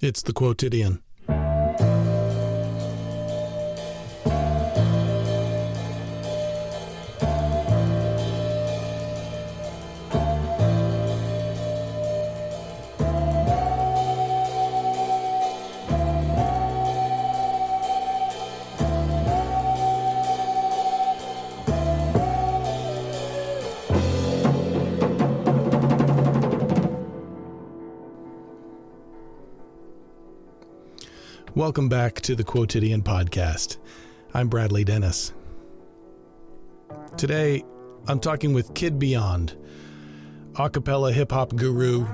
It's the quotidian. Welcome back to the Quotidian Podcast. I'm Bradley Dennis. Today, I'm talking with Kid Beyond, a cappella hip hop guru,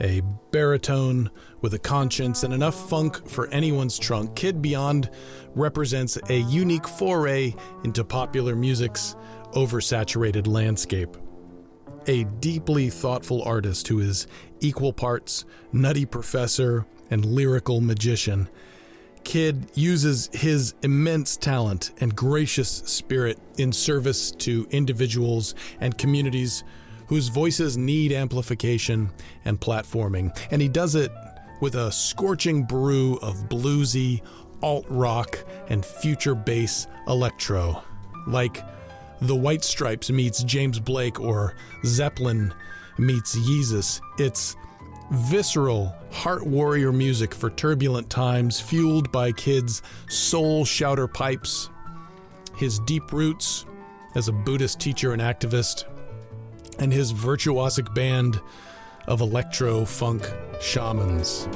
a baritone with a conscience and enough funk for anyone's trunk. Kid Beyond represents a unique foray into popular music's oversaturated landscape. A deeply thoughtful artist who is equal parts nutty professor and lyrical magician. Kid uses his immense talent and gracious spirit in service to individuals and communities whose voices need amplification and platforming. And he does it with a scorching brew of bluesy, alt rock, and future bass electro. Like The White Stripes meets James Blake or Zeppelin meets Yeezus. It's visceral, heart warrior music for turbulent times, fueled by Kid's soul shouter pipes, his deep roots as a Buddhist teacher and activist, and his virtuosic band of electro funk shamans.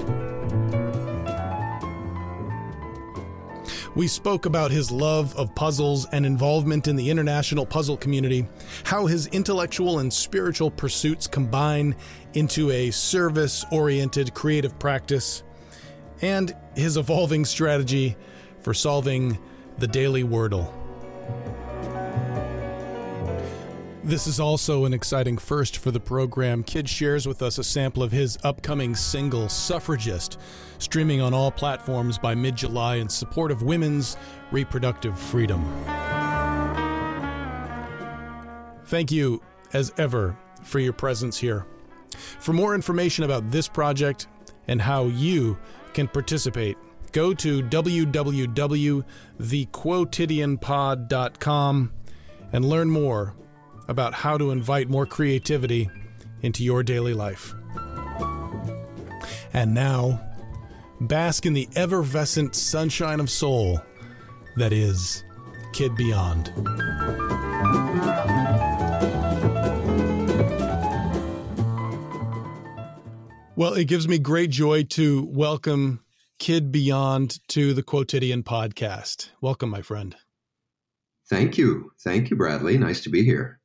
We spoke about his love of puzzles and involvement in the international puzzle community, how his intellectual and spiritual pursuits combine into a service oriented creative practice, and his evolving strategy for solving the daily Wordle. This is also an exciting first for the program. Kid shares with us a sample of his upcoming single, Suffragist, streaming on all platforms by mid July in support of women's reproductive freedom. Thank you, as ever, for your presence here. For more information about this project and how you can participate, go to www.thequotidianpod.com and learn more about how to invite more creativity into your daily life. And now, bask in the effervescent sunshine of soul that is Kid Beyond. Well, it gives me great joy to welcome Kid Beyond to the Quotidian podcast. Welcome, my friend. Thank you. Thank you, Bradley. Nice to be here.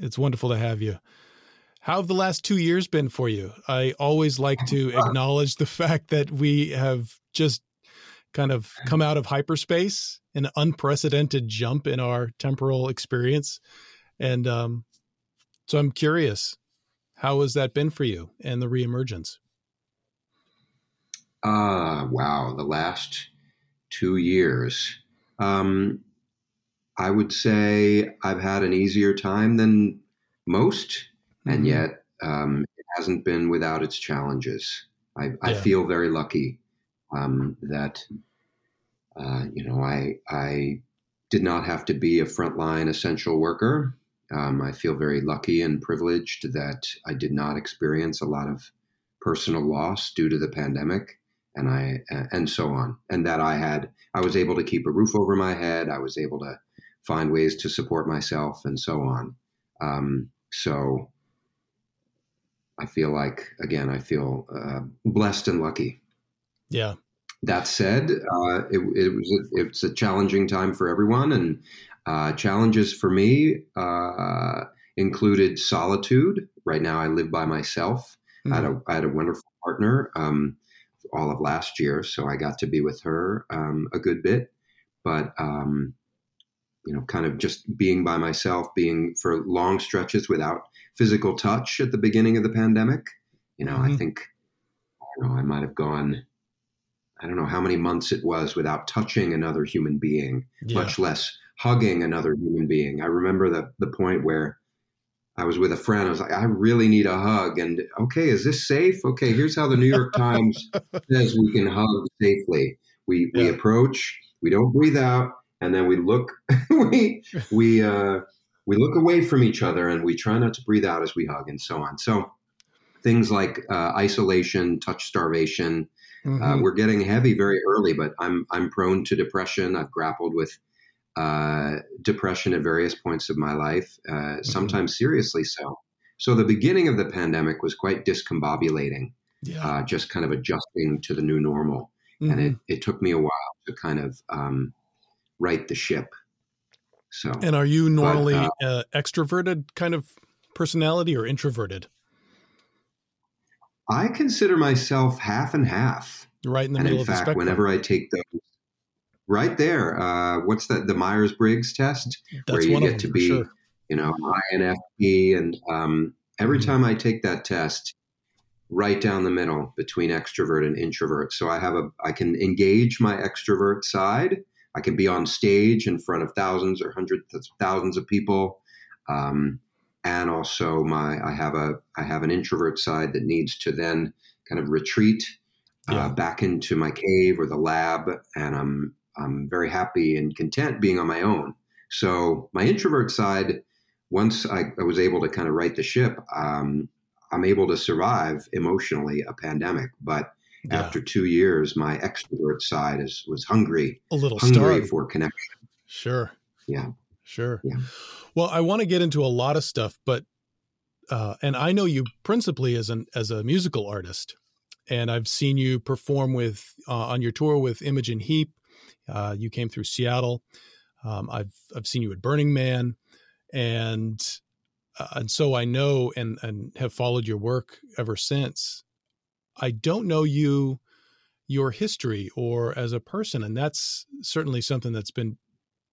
It's wonderful to have you. How have the last two years been for you? I always like to acknowledge the fact that we have just kind of come out of hyperspace, an unprecedented jump in our temporal experience. And um, so I'm curious, how has that been for you and the reemergence? Ah, uh, wow. The last two years. Um, I would say I've had an easier time than most, and mm-hmm. yet um, it hasn't been without its challenges. I, yeah. I feel very lucky um, that uh, you know I I did not have to be a frontline essential worker. Um, I feel very lucky and privileged that I did not experience a lot of personal loss due to the pandemic, and I and so on, and that I had I was able to keep a roof over my head. I was able to find ways to support myself, and so on. Um, so I feel like, again, I feel uh, blessed and lucky. Yeah. That said, uh, it, it, was a, it's a challenging time for everyone, and uh, challenges for me uh, included solitude. Right now, I live by myself. Mm-hmm. I, had a, I had a wonderful partner um, all of last year, so I got to be with her um, a good bit. But um, you know, kind of just being by myself, being for long stretches without physical touch at the beginning of the pandemic. You know, mm-hmm. I think, I know, I might have gone, I don't know how many months it was without touching another human being, yeah. much less hugging another human being. I remember the, the point where I was with a friend. I was like, I really need a hug. And okay, is this safe? Okay, here's how the New York Times says we can hug safely. We yeah. we approach, we don't breathe out, and then we look we we uh, we look away from each other and we try not to breathe out as we hug and so on. So things like uh, isolation, touch starvation, uh, mm-hmm. uh, we're getting heavy very early. But I'm I'm prone to depression. I've grappled with uh, depression at various points of my life, uh, mm-hmm. sometimes seriously so. So the beginning of the pandemic was quite discombobulating, yeah. uh, just kind of adjusting to the new normal. Mm-hmm. And it, mm-hmm. it took me a while to kind of um, right the ship. So, and are you normally but, uh, extroverted kind of personality or introverted? I consider myself half and half. Right in the and middle in of fact, the spectrum. Whenever I take those right there. Uh, what's that? The Myers Briggs test, That's where you get to be, sure. you know, INFP. And um, every mm-hmm. time I take that test, right down the middle between extrovert and introvert. So I have a, I can engage my extrovert side. I can be on stage in front of thousands or hundreds of thousands of people. Um, and also my, I have a, I have an introvert side that needs to then kind of retreat uh, yeah. uh, back into my cave or the lab. And I'm, I'm very happy and content being on my own. So my introvert side, once I, I was able to kind of right the ship, um, I'm able to survive emotionally a pandemic. But yeah. after two years, my extrovert side is was hungry, a little hungry starved. for connection. Sure. Yeah. Sure. Yeah. Well, I want to get into a lot of stuff, but uh, and I know you principally as an as a musical artist, and I've seen you perform with uh, on your tour with Imogen Heap uh, you came through Seattle. Um, I've I've seen you at Burning Man, and uh, and so I know and and have followed your work ever since. I don't know you, your history or as a person, and that's certainly something that's been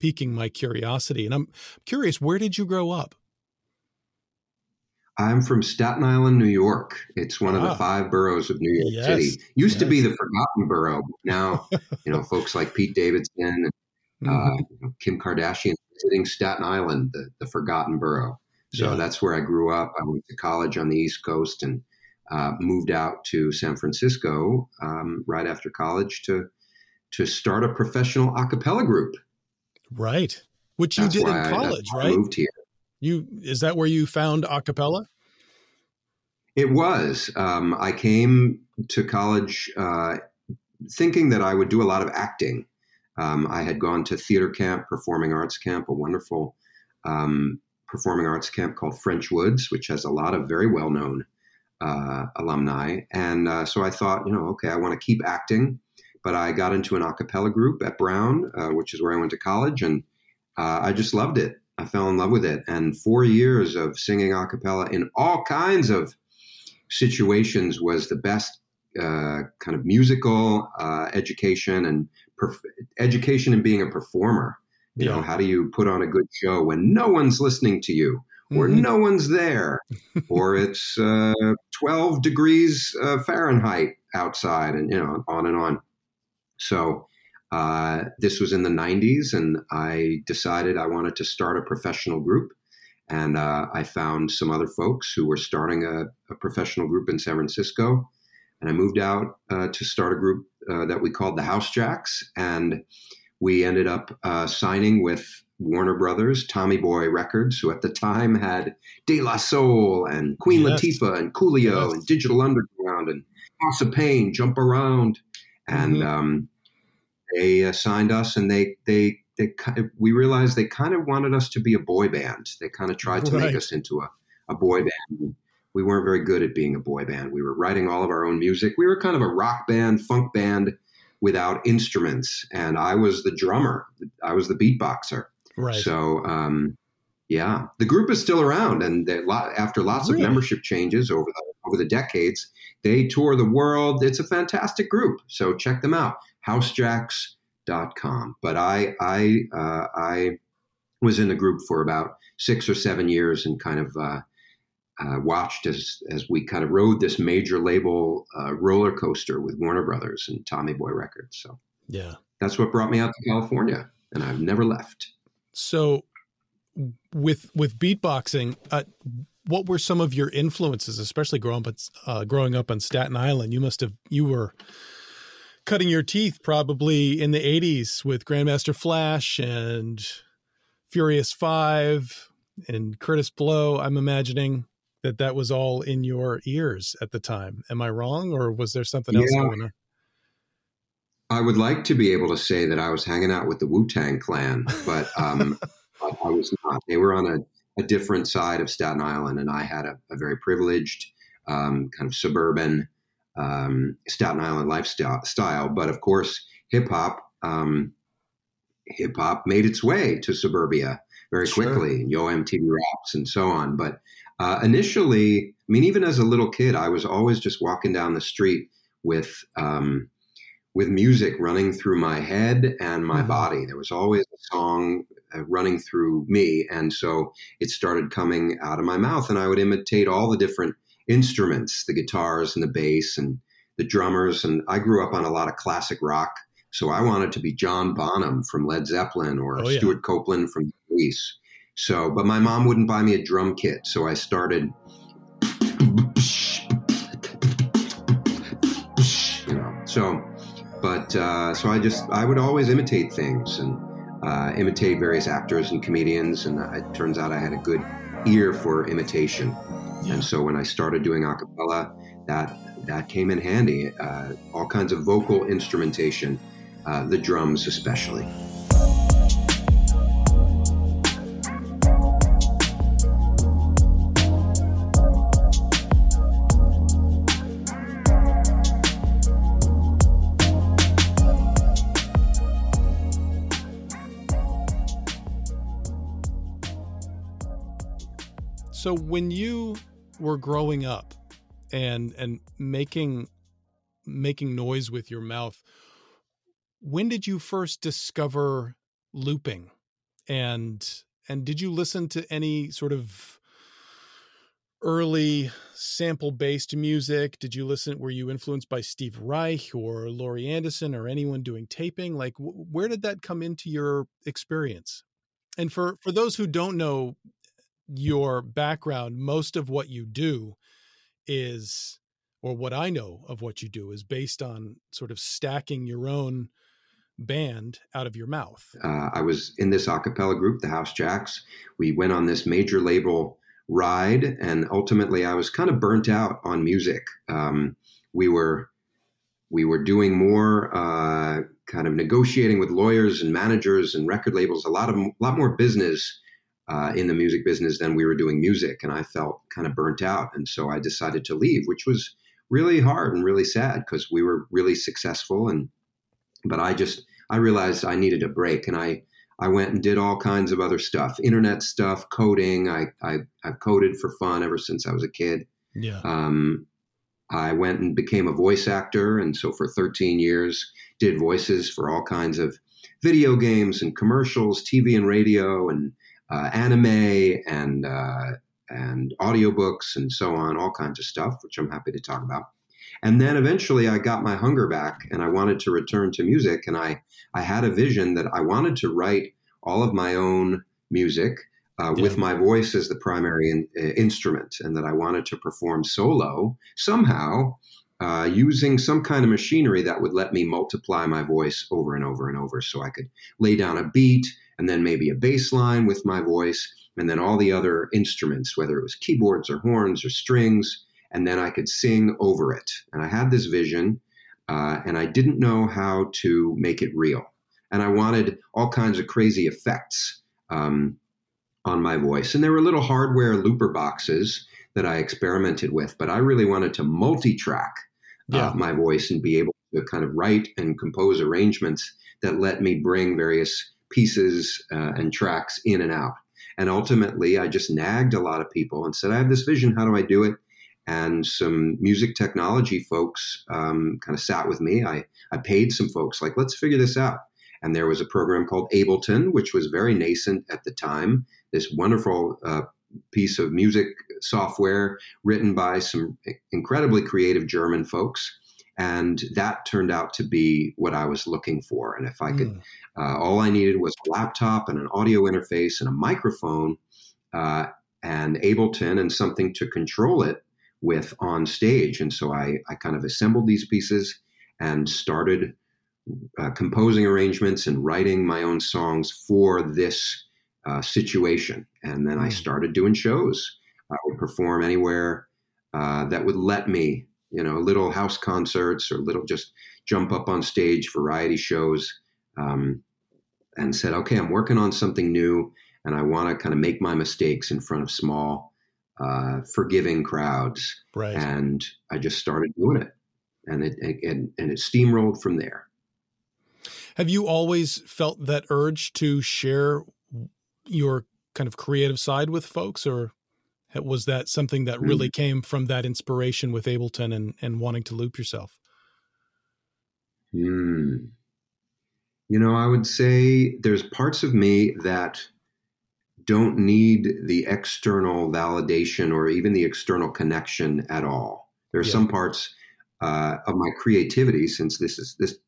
piquing my curiosity. And I'm curious, where did you grow up? I'm from Staten Island, New York. It's one of the ah. five boroughs of New York yes. City. Used yes. to be the forgotten borough. Now, you know, folks like Pete Davidson and uh, mm-hmm. Kim Kardashian visiting Staten Island, the, the forgotten borough. So yeah. that's where I grew up. I went to college on the East Coast and uh, moved out to San Francisco um, right after college to to start a professional a cappella group. Right, which you that's did in college, I, right? moved here. You is that where you found acapella? It was. Um, I came to college uh, thinking that I would do a lot of acting. Um, I had gone to theater camp, performing arts camp, a wonderful um, performing arts camp called French Woods, which has a lot of very well known uh, alumni. And uh, so I thought, you know, okay, I want to keep acting. But I got into an a cappella group at Brown, uh, which is where I went to college, and uh, I just loved it. I fell in love with it. And four years of singing a cappella in all kinds of situations was the best uh, kind of musical uh, education and perf- education in being a performer. You yeah. know, how do you put on a good show when no one's listening to you? Or mm-hmm. no one's there, or it's uh, 12 degrees uh, Fahrenheit outside, and you know, on and on. So, uh, this was in the 90s, and I decided I wanted to start a professional group. And uh, I found some other folks who were starting a, a, professional group in San Francisco. And I moved out uh, to start a group uh, that we called the House Jacks. And we ended up uh, signing with Warner Brothers, Tommy Boy Records, who at the time had De La Soul and Queen yes. Latifah and Coolio yes. and Digital Underground and House of Pain, Jump Around. And mm-hmm. um, they uh, signed us, and they they they we realized they kind of wanted us to be a boy band. They kind of tried to right. make us into a, a boy band. We weren't very good at being a boy band. We were writing all of our own music. We were kind of a rock band, funk band without instruments, and I was the drummer. I was the beatboxer. Right. So, um, yeah, the group is still around, and after lots really? of membership changes over the over the decades, they tour the world. It's a fantastic group. So check them out housejacks.com. But I, I, uh, I was in the group for about six or seven years and kind of uh, uh, watched as as we kind of rode this major label uh, roller coaster with Warner Brothers and Tommy Boy Records. So yeah, that's what brought me out to California, and I've never left. So with with beatboxing, uh, what were some of your influences, especially growing up, uh, growing up on Staten Island? You must have you were cutting your teeth probably in the '80s with Grandmaster Flash and Furious Five and Kurtis Blow. I'm imagining that that was all in your ears at the time. Am I wrong, or was there something else yeah. going on? I would like to be able to say that I was hanging out with the Wu Tang Clan, but um, I was not. They were on a a different side of Staten Island, and I had a, a very privileged um, kind of suburban um, Staten Island lifestyle. Style. But of course, hip hop um, hip hop made its way to suburbia very quickly, Yo MTV Raps and so on. But uh, initially, I mean, even as a little kid, I was always just walking down the street with um, with music running through my head and my mm-hmm. body. There was always a song uh, running through me. And so it started coming out of my mouth, and I would imitate all the different instruments the guitars and the bass and the drummers. And I grew up on a lot of classic rock. So I wanted to be John Bonham from Led Zeppelin or oh, yeah. Stewart Copeland from the Police. So, but my mom wouldn't buy me a drum kit. So I started, you know, so but uh, so I just I would always imitate things and uh, imitate various actors and comedians, and it turns out I had a good ear for imitation. Yeah. And so when I started doing a cappella, that that came in handy. Uh, all kinds of vocal instrumentation, uh, the drums especially. So when you were growing up and and making making noise with your mouth, when did you first discover looping? And and did you listen to any sort of early sample based music? Did you listen? Were you influenced by Steve Reich or Laurie Anderson or anyone doing taping? Like, where did that come into your experience? And for for those who don't know your background, most of what you do is, or what I know of what you do, is based on sort of stacking your own band out of your mouth. Uh, I was in this a cappella group, the House Jacks. We went on this major label ride, and ultimately, I was kind of burnt out on music. Um, we were we were doing more uh, kind of negotiating with lawyers and managers and record labels, a lot of a lot more business uh, in the music business than we were doing music. And I felt kind of burnt out. And so I decided to leave, which was really hard and really sad because we were really successful. And, but I just, I realized I needed a break and I, I went and did all kinds of other stuff, internet stuff, coding. I, I, I've coded for fun ever since I was a kid. Yeah. Um, I went and became a voice actor. And so for 13 years, did voices for all kinds of video games and commercials, TV and radio, and uh, anime and uh, and audiobooks and so on, all kinds of stuff, which I'm happy to talk about. And then eventually I got my hunger back and I wanted to return to music. And I, I had a vision that I wanted to write all of my own music uh, yeah. with my voice as the primary in, uh, instrument and that I wanted to perform solo somehow uh, using some kind of machinery that would let me multiply my voice over and over and over so I could lay down a beat and then maybe a bass line with my voice, and then all the other instruments, whether it was keyboards or horns or strings, and then I could sing over it. And I had this vision, uh, and I didn't know how to make it real. And I wanted all kinds of crazy effects um, on my voice. And there were little hardware looper boxes that I experimented with, but I really wanted to multi track uh, yeah. my voice and be able to kind of write and compose arrangements that let me bring various pieces uh, and tracks in and out. And ultimately, I just nagged a lot of people and said, I have this vision. How do I do it? And some music technology folks um, kind of sat with me. I, I paid some folks, like, let's figure this out. And there was a program called Ableton, which was very nascent at the time. This wonderful uh, piece of music software written by some incredibly creative German folks and that turned out to be what I was looking for. And if I could, mm. uh, all I needed was a laptop and an audio interface and a microphone. Uh, and Ableton and something to control it with on stage. And so I, I kind of assembled these pieces and started uh, composing arrangements and writing my own songs for this uh, situation. And then I hmm. started doing shows. I would perform anywhere uh, that would let me, you know, little house concerts or little just jump up on stage variety shows. Um, and said, okay, I'm working on something new, and I want to kind of make my mistakes in front of small, uh, forgiving crowds. Right. And I just started doing it, and it and, and it steamrolled from there. Have you always felt that urge to share your kind of creative side with folks, or was that something that really mm-hmm. came from that inspiration with Ableton and, and wanting to loop yourself? Hmm. You know, I would say there's parts of me that don't need the external validation or even the external connection at all. There are yeah. some parts uh, of my creativity, since this is this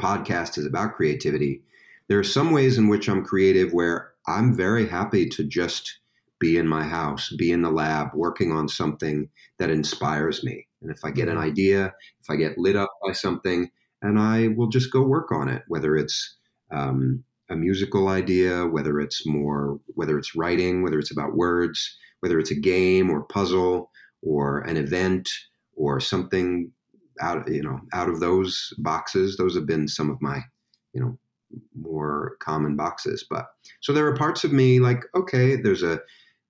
podcast is about creativity. There are some ways in which I'm creative where I'm very happy to just be in my house, be in the lab, working on something that inspires me. And if I get an mm-hmm. idea, if I get lit up by something, and I will just go work on it, whether it's um, a musical idea, whether it's more, whether it's writing, whether it's about words, whether it's a game or puzzle or an event or something out, you know, out of those boxes. Those have been some of my, you know, more common boxes. But so there are parts of me like, okay, there's a,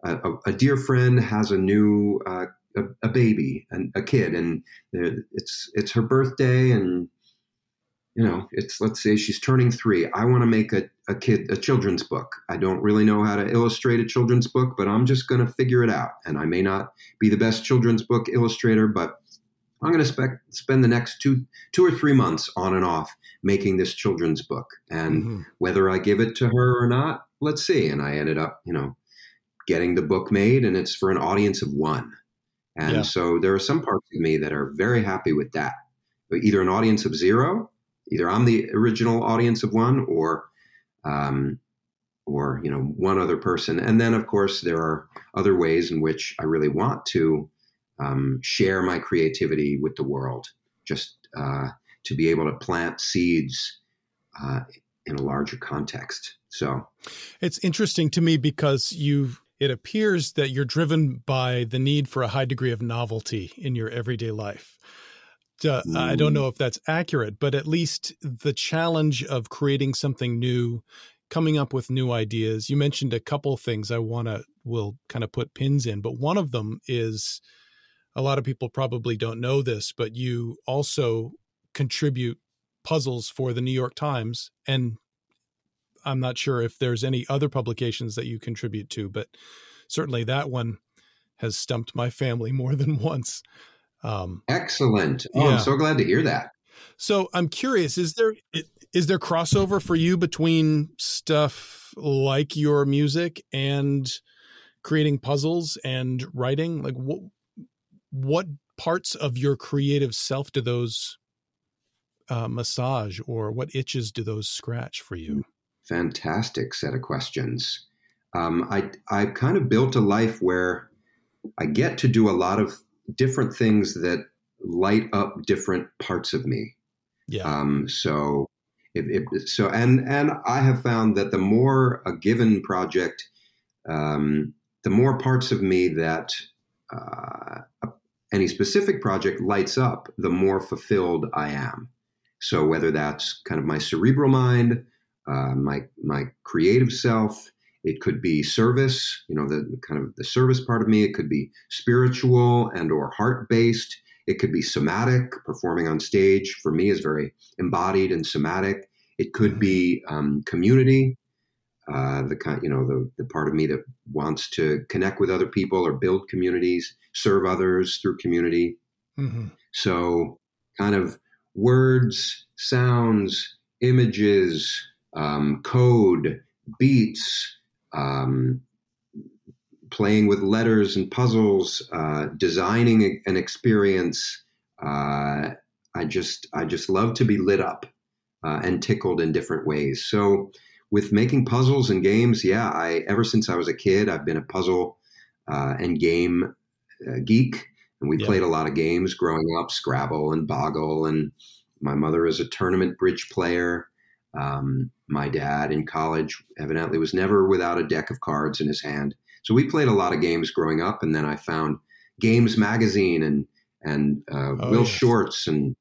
a, a dear friend has a new, uh, a, a, baby and a kid and it's, it's her birthday and you know, it's let's say she's turning three. I want to make a, a kid a children's book. I don't really know how to illustrate a children's book, but I'm just going to figure it out. And I may not be the best children's book illustrator, but I'm going to spe- spend the next two two or three months on and off making this children's book. And mm-hmm. whether I give it to her or not, let's see. And I ended up, you know, getting the book made, and it's for an audience of one. And yeah. so there are some parts of me that are very happy with that. Either an audience of zero either I'm the original audience of one or um, or you know one other person and then of course there are other ways in which I really want to um, share my creativity with the world just uh, to be able to plant seeds uh, in a larger context so it's interesting to me because you it appears that you're driven by the need for a high degree of novelty in your everyday life uh, I don't know if that's accurate, but at least the challenge of creating something new, coming up with new ideas. You mentioned a couple things I want to will kind of put pins in, but one of them is a lot of people probably don't know this, but you also contribute puzzles for the New York Times and I'm not sure if there's any other publications that you contribute to, but certainly that one has stumped my family more than once. Um, Excellent. Oh, yeah. I'm so glad to hear that. So I'm curious: is there is there crossover for you between stuff like your music and creating puzzles and writing? Like what what parts of your creative self do those uh, massage, or what itches do those scratch for you? Fantastic set of questions. Um, I I kind of built a life where I get to do a lot of different things that light up different parts of me. Yeah. Um, so, if, if, so, and and I have found that the more a given project, um, the more parts of me that uh, any specific project lights up, the more fulfilled I am. So whether that's kind of my cerebral mind, uh, my my creative self, it could be service, you know, the kind of the service part of me. It could be spiritual and or heart based. It could be somatic. Performing on stage for me is very embodied and somatic. It could be um, community, uh, the kind, you know, the the part of me that wants to connect with other people or build communities, serve others through community. Mm-hmm. So, kind of words, sounds, images, um, code, beats, um, playing with letters and puzzles, uh, designing an experience. Uh, I just I just love to be lit up uh, and tickled in different ways. So with making puzzles and games, yeah, I ever since I was a kid, I've been a puzzle uh, and game uh, geek, and we yeah. played a lot of games growing up, Scrabble and Boggle. And my mother is a tournament bridge player. Um, my dad in college evidently was never without a deck of cards in his hand. So we played a lot of games growing up, and then I found Games Magazine and and uh, oh, Will yes. Shortz and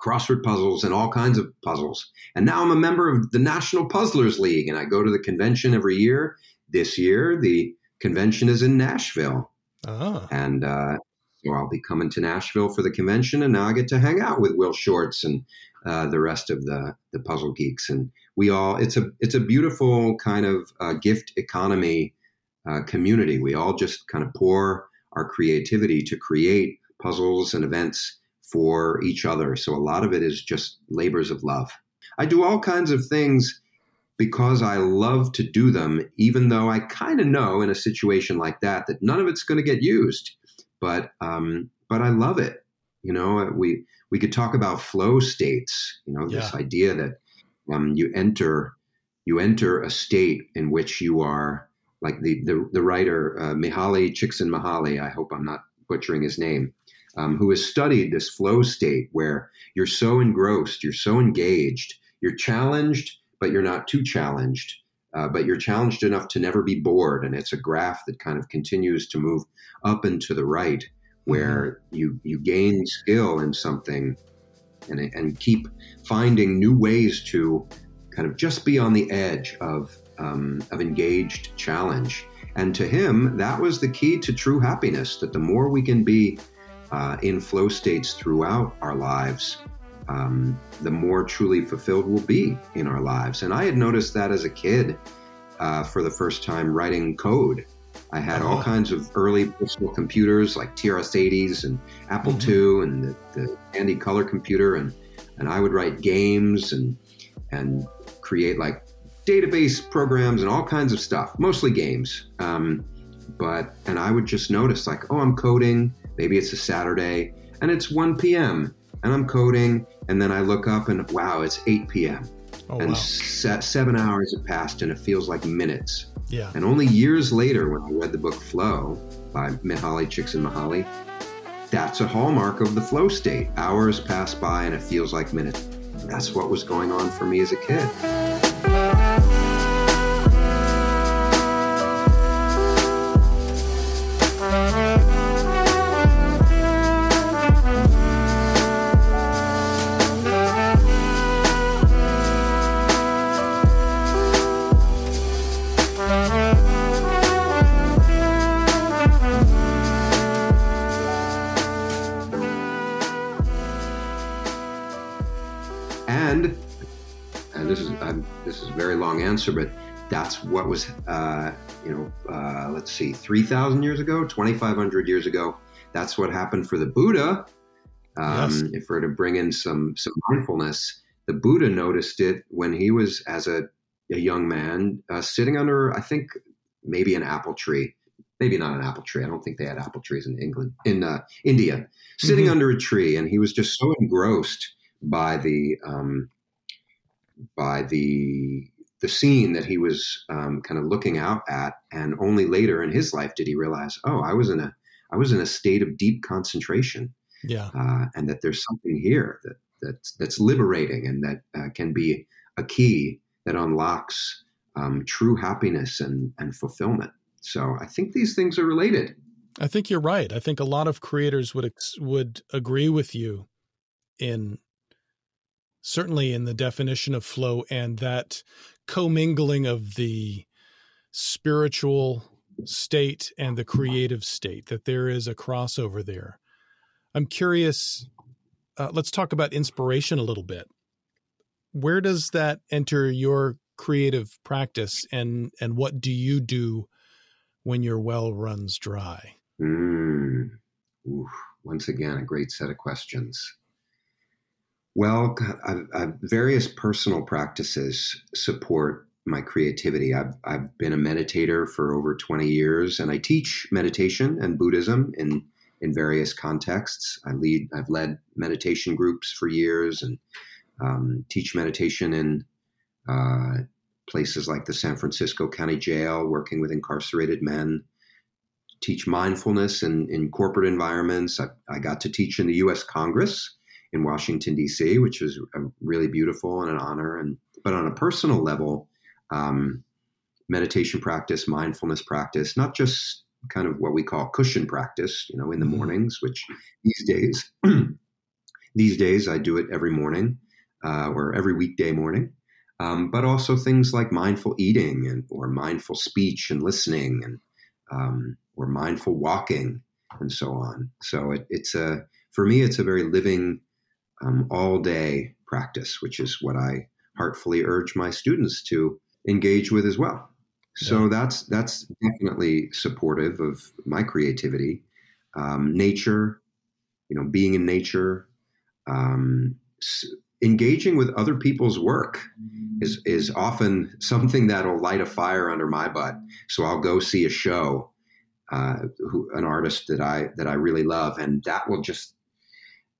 crossword puzzles and all kinds of puzzles. And now I'm a member of the National Puzzlers League, and I go to the convention every year. This year, the convention is in Nashville, oh. and uh, so I'll be coming to Nashville for the convention, and now I get to hang out with Will Shortz and uh, the rest of the the puzzle geeks, and we all. It's a it's a beautiful kind of uh, gift economy uh, community. We all just kind of pour our creativity to create puzzles and events for each other. So a lot of it is just labors of love. I do all kinds of things because I love to do them, even though I kind of know in a situation like that that none of it's going to get used. But um, but I love it. You know, we we could talk about flow states. You know, this yeah. idea that um, you enter you enter a state in which you are like the the, the writer uh, Mihaly Csikszentmihalyi. I hope I'm not butchering his name um, who has studied this flow state where you're so engrossed, you're so engaged, you're challenged, but you're not too challenged. Uh, but you're challenged enough to never be bored. And it's a graph that kind of continues to move up and to the right, where mm-hmm. you, you gain skill in something and, and keep finding new ways to kind of just be on the edge of, um, of engaged challenge. And to him, that was the key to true happiness that the more we can be uh, in flow states throughout our lives, um, the more truly fulfilled we'll be in our lives. And I had noticed that as a kid uh, for the first time writing code. I had all uh-huh. kinds of early personal computers like TRS-80s and Apple mm-hmm. II and the, the Tandy Color computer, and and I would write games and and create like database programs and all kinds of stuff, mostly games. Um, but and I would just notice like, oh, I'm coding, Maybe it's a Saturday and it's 1 p.m. and I'm coding, and then I look up and wow, it's 8 p.m. Oh, and wow. se- seven hours have passed and it feels like minutes. Yeah. And only years later, when I read the book Flow by Mihaly Csikszentmihalyi, that's a hallmark of the flow state. Hours pass by and it feels like minutes. That's what was going on for me as a kid. Answer, but that's what was, uh, you know, uh, let's see, 3,000 years ago, 2,500 years ago. That's what happened for the Buddha. Um, yes. If we're to bring in some, some mindfulness, the Buddha noticed it when he was, as a, a young man, uh, sitting under, I think, maybe an apple tree. Maybe not an apple tree. I don't think they had apple trees in England, in uh, India. Sitting mm-hmm. under a tree, and he was just so engrossed by the um, by the the scene that he was um, kind of looking out at, and only later in his life did he realize, oh, I was in a I was in a state of deep concentration, yeah, uh, and that there's something here that that's that's liberating and that uh, can be a key that unlocks um, true happiness and and fulfillment. So I think these things are related. I think you're right. I think a lot of creators would would agree with you in certainly in the definition of flow and that commingling of the spiritual state and the creative state, that there is a crossover there. I'm curious, uh, let's talk about inspiration a little bit. Where does that enter your creative practice and and what do you do when your well runs dry? Mm. once again, a great set of questions. Well, I've, I've, various personal practices support my creativity. I've, I've been a meditator for over 20 years, and I teach meditation and Buddhism in in various contexts. I lead, I've led meditation groups for years, and um, teach meditation in uh, places like the San Francisco County Jail, working with incarcerated men. teach mindfulness in, in corporate environments. I, I got to teach in the U.S. Congress in Washington D.C., which was really beautiful and an honor. And but on a personal level, um, meditation practice, mindfulness practice, not just kind of what we call cushion practice, you know, in the mm-hmm. mornings, which these days, these days I do it every morning uh, or every weekday morning. Um, but also things like mindful eating and or mindful speech and listening and um, or mindful walking and so on. So it, it's a for me, it's a very living, um, all day practice, which is what I heartfully urge my students to engage with as well. So yeah. that's that's definitely supportive of my creativity. Um, nature, you know, being in nature, um, engaging with other people's work is is often something that'll light a fire under my butt. So I'll go see a show, uh, who, an artist that I that I really love, and that will just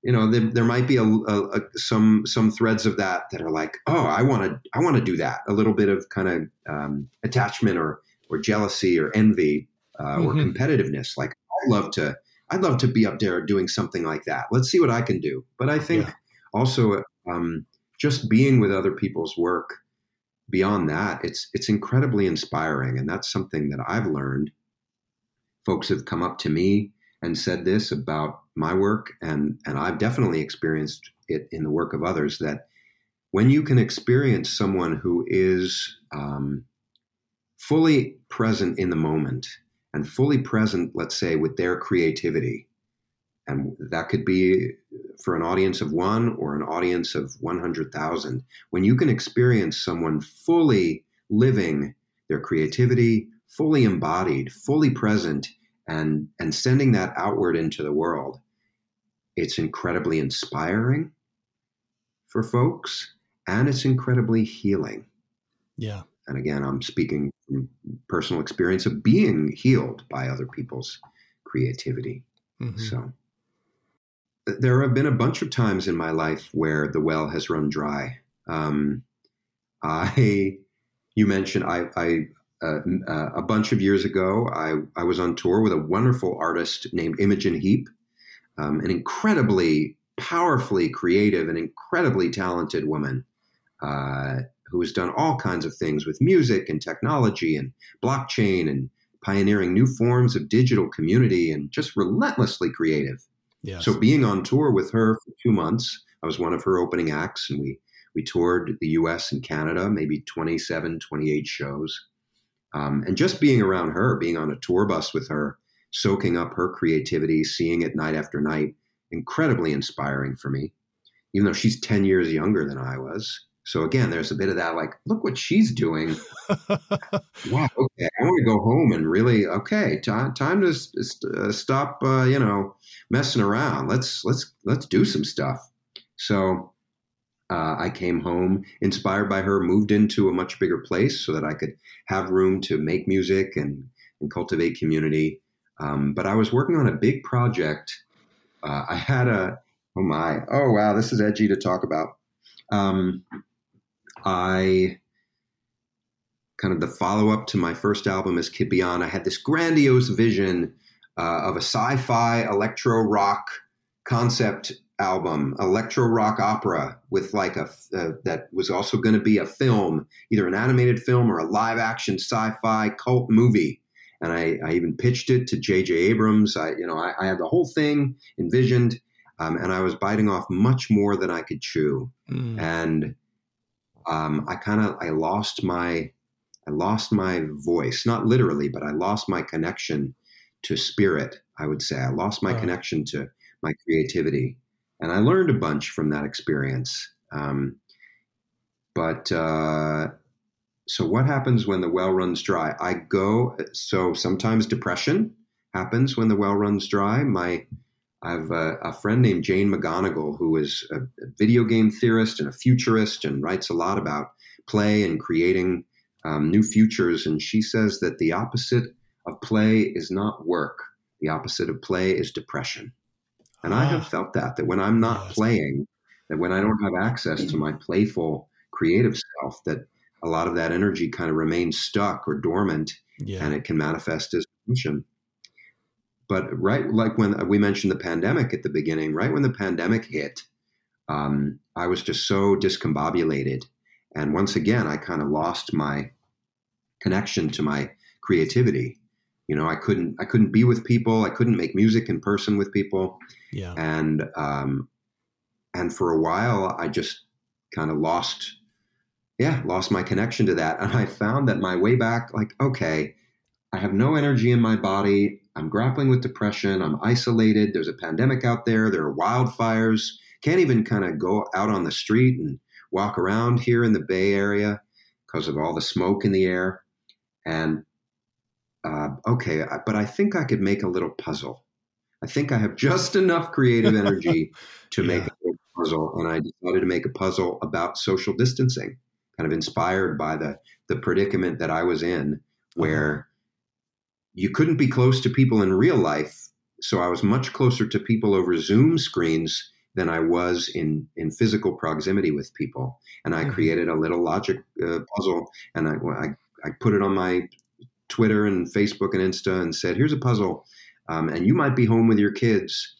you know there, there might be a, a, a, some some threads of that that are like oh i want to i want to do that. A little bit of kind of um, attachment or or jealousy or envy uh, mm-hmm. or competitiveness. Like i'd love to i'd love to be up there doing something like that. Let's see what i can do. But i think yeah. also um, just being with other people's work beyond that it's it's incredibly inspiring. And that's something that i've learned. Folks have come up to me and said this about my work, and and I've definitely experienced it in the work of others that when you can experience someone who is um, fully present in the moment and fully present, let's say, with their creativity, and that could be for an audience of one or an audience of 100,000. When you can experience someone fully living their creativity, fully embodied, fully present and and sending that outward into the world it's incredibly inspiring for folks and it's incredibly healing. Yeah. And again i'm speaking from personal experience of being healed by other people's creativity. Mm-hmm. so there have been a bunch of times in my life where the well has run dry. Um, i you mentioned I, I uh, uh, a bunch of years ago, I, I was on tour with a wonderful artist named Imogen Heap, um, an incredibly powerfully creative and incredibly talented woman uh, who has done all kinds of things with music and technology and blockchain and pioneering new forms of digital community and just relentlessly creative. Yes. So being on tour with her for two months, I was one of her opening acts, and we we toured the U.S. and Canada, maybe 27, 28 shows. Um, and just being around her, being on a tour bus with her, soaking up her creativity, seeing it night after night, incredibly inspiring for me, even though she's 10 years younger than I was. So again, there's a bit of that like, look what she's doing. wow, okay, I want to go home and really, okay, t- time to uh, stop, uh, you know, messing around. Let's let's let's do some stuff. So uh, I came home inspired by her, moved into a much bigger place so that I could have room to make music and, and cultivate community. Um, but I was working on a big project. Uh, I had a, oh my, oh wow, this is edgy to talk about. Um, I kind of the follow up to my first album as Kid. I had this grandiose vision uh, of a sci fi electro rock concept album, electro rock opera with like a uh, that was also going to be a film, either an animated film or a live action sci-fi cult movie. And I, I even pitched it to J.J. Abrams. I, you know, I, I had the whole thing envisioned, um, and I was biting off much more than I could chew. Mm. And um, I kind of I lost my I lost my voice, not literally, but I lost my connection to spirit. I would say I lost my connection to my creativity and I learned a bunch from that experience. Um, but uh, so, what happens when the well runs dry? I go. So sometimes depression happens when the well runs dry. My I have a, a, friend named Jane McGonigal who is a, a, video game theorist and a futurist and writes a lot about play and creating um, new futures. And she says that the opposite of play is not work. The opposite of play is depression. And I have ah. felt that, that when I'm not playing, that when I don't have access to my playful, creative self, that a lot of that energy kind of remains stuck or dormant yeah. and it can manifest as tension. but right, like when we mentioned the pandemic at the beginning, right when the pandemic hit, um, I was just so discombobulated, and once again, I kind of lost my connection to my creativity. You know, I couldn't I couldn't be with people. I couldn't make music in person with people. Yeah. And um, and for a while, I just kind of lost, yeah, lost my connection to that. And I found that my way back, like, okay, I have no energy in my body. I'm grappling with depression. I'm isolated. There's a pandemic out there. There are wildfires. Can't even kind of go out on the street and walk around here in the Bay Area because of all the smoke in the air. And uh, okay, but I think I could make a little puzzle. I think I have just enough creative energy to yeah. make a puzzle. And I decided to make a puzzle about social distancing, kind of inspired by the, the predicament that I was in, where uh-huh. you couldn't be close to people in real life. So I was much closer to people over Zoom screens than I was in in physical proximity with people. And I mm-hmm. created a little logic uh, puzzle, and I, I, I put it on my Twitter and Facebook and Insta, and said, "Here's a puzzle, um, and you might be home with your kids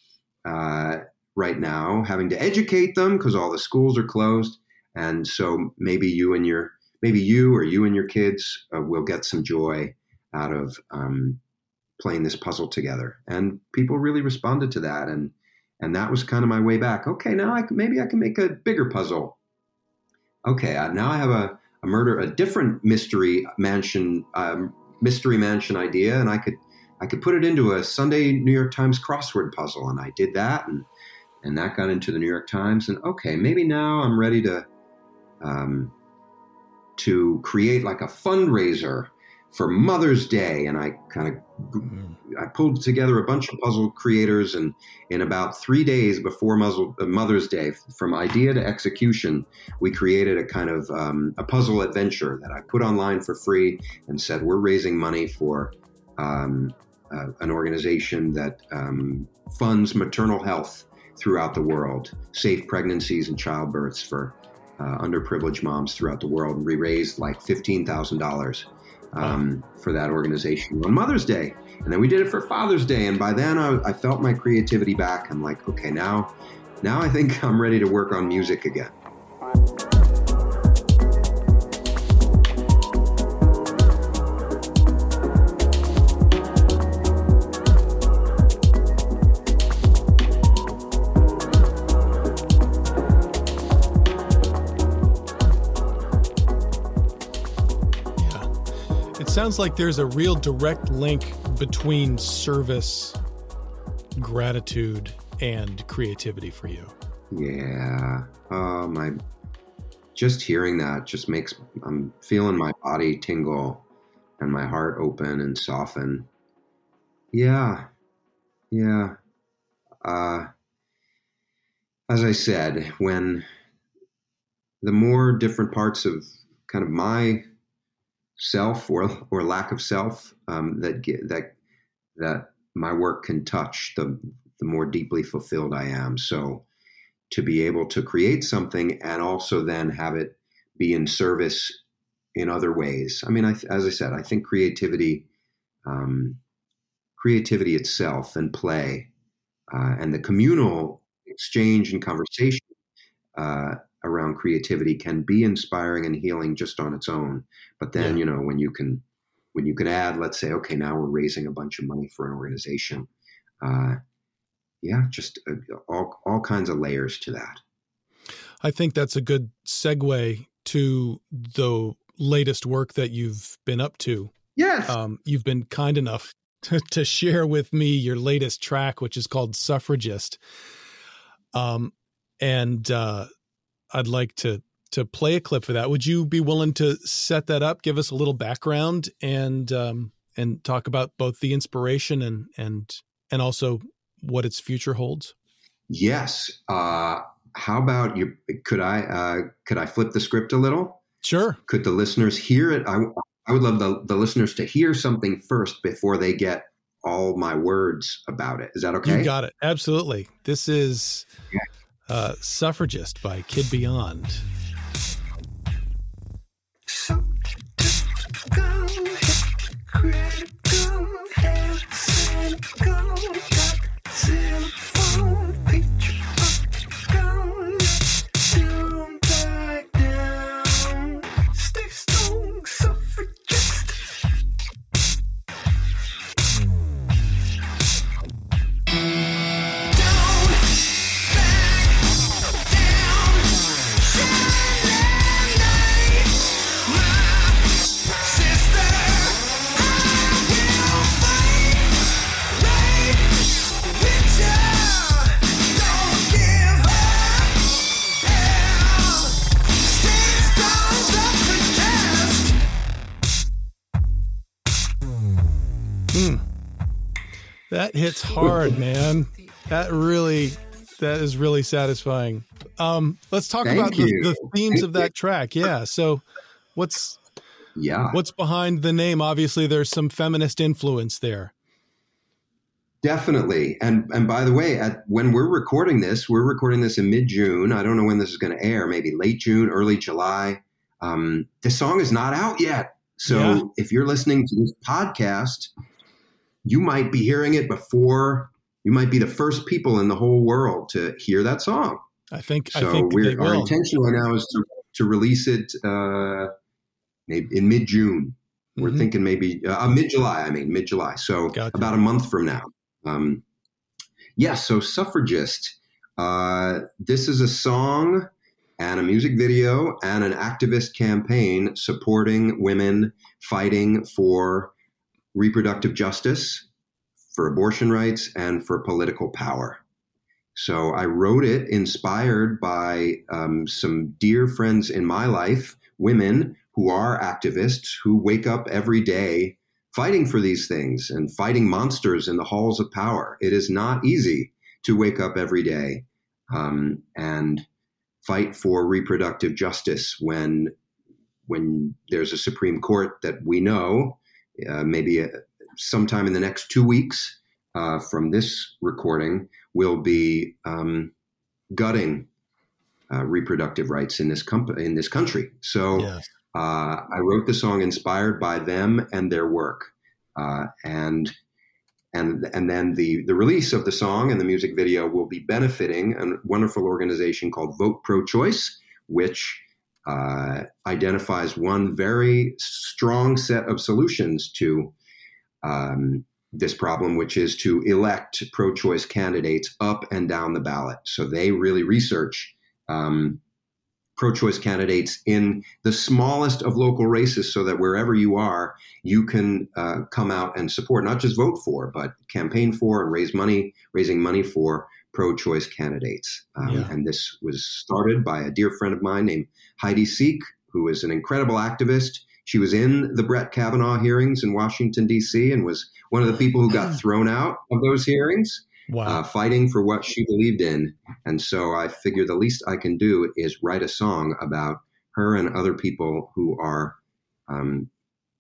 uh, right now, having to educate them because all the schools are closed, and so maybe you and your maybe you or you and your kids uh, will get some joy out of." Um, playing this puzzle together and people really responded to that and and that was kind of my way back. Okay, now I maybe I can make a bigger puzzle. Okay, uh, now I have a, a murder, a different mystery mansion, um, mystery mansion idea, and I could I could put it into a Sunday New York Times crossword puzzle, and I did that, and and that got into the New York Times, and okay, maybe now I'm ready to um, to create like a fundraiser for Mother's Day, and I kind of I pulled together a bunch of puzzle creators, and in about three days before muzzle, uh, Mother's Day, from idea to execution, we created a kind of um, a puzzle adventure that I put online for free and said we're raising money for um, uh, an organization that um, funds maternal health throughout the world, safe pregnancies and childbirths for uh, underprivileged moms throughout the world. And we raised like fifteen thousand dollars um, for that organization on Mother's Day. And then we did it for Father's Day. And by then I, I felt my creativity back. I'm like, okay, now, now I think I'm ready to work on music again. Sounds like there's a real direct link between service, gratitude, and creativity for you. Yeah. My just hearing that just makes I'm feeling my body tingle and my heart open and soften. Yeah. Yeah. Uh as I said, when the more different parts of kind of my self or or lack of self um, that that that my work can touch, the the more deeply fulfilled I am. So to be able to create something and also then have it be in service in other ways. I mean, I, as I said, I think creativity, um, creativity itself and play, uh, and the communal exchange and conversation uh, around creativity can be inspiring and healing just on its own. But then, yeah. you know, when you can when you can add, let's say, okay, now we're raising a bunch of money for an organization. Uh, yeah, just uh, all all kinds of layers to that. I think that's a good segue to the latest work that you've been up to. Yes, um, you've been kind enough to, to share with me your latest track, which is called "Suffragist." Um, and uh, I'd like to to play a clip for that. Would you be willing to set that up, give us a little background, and um, and talk about both the inspiration and and and also what its future holds? Yes. Uh, how about you? Could I uh, could I flip the script a little? Sure. Could the listeners hear it? I, I would love the, the listeners to hear something first before they get all my words about it. Is that okay? You got it. Absolutely. This is yeah uh, Suffragist by Kid Beyond. Hits hard, man. That really, that is really satisfying. Um, let's talk Thank about the, the themes Thank of that track. Yeah. So, what's Yeah. what's behind the name? Obviously, there's some feminist influence there. Definitely. And and by the way, at when we're recording this, we're recording this in mid June. I don't know when this is going to air. Maybe late June, early July. Um, the song is not out yet. So Yeah. if you're listening to this podcast, you might be hearing it before. You might be the first people in the whole world to hear that song. I think. I So think we're, our intention right now is to to release it uh, in mid June. We're Mhm. thinking maybe uh, mid July. I mean mid July. So Gotcha. about a month from now. Um, yeah. So suffragist. Uh, this is a song and a music video and an activist campaign supporting women fighting for reproductive justice, for abortion rights, and for political power. So I wrote it inspired by um, some dear friends in my life, women who are activists who wake up every day fighting for these things and fighting monsters in the halls of power. It is not easy to wake up every day um, and fight for reproductive justice when when there's a Supreme Court that we know uh, maybe uh sometime in the next two weeks uh, from this recording will be um, gutting uh, reproductive rights in this comp- in this country. So Yes. uh, I wrote the song inspired by them and their work, uh, and and and then the the release of the song and the music video will be benefiting a wonderful organization called Vote Pro Choice, which uh, identifies one very strong set of solutions to um, this problem, which is to elect pro-choice candidates up and down the ballot. So they really research um, pro-choice candidates in the smallest of local races, so that wherever you are, you can uh, come out and support, not just vote for, but campaign for and raise money, raising money for pro-choice candidates. Um, Yeah. And this was started by a dear friend of mine named Heidi Sieck, who is an incredible activist. She was in the Brett Kavanaugh hearings in Washington, D.C., and was one of the people who got thrown out of those hearings, Wow. uh, fighting for what she believed in. And so I figure the least I can do is write a song about her and other people who are um,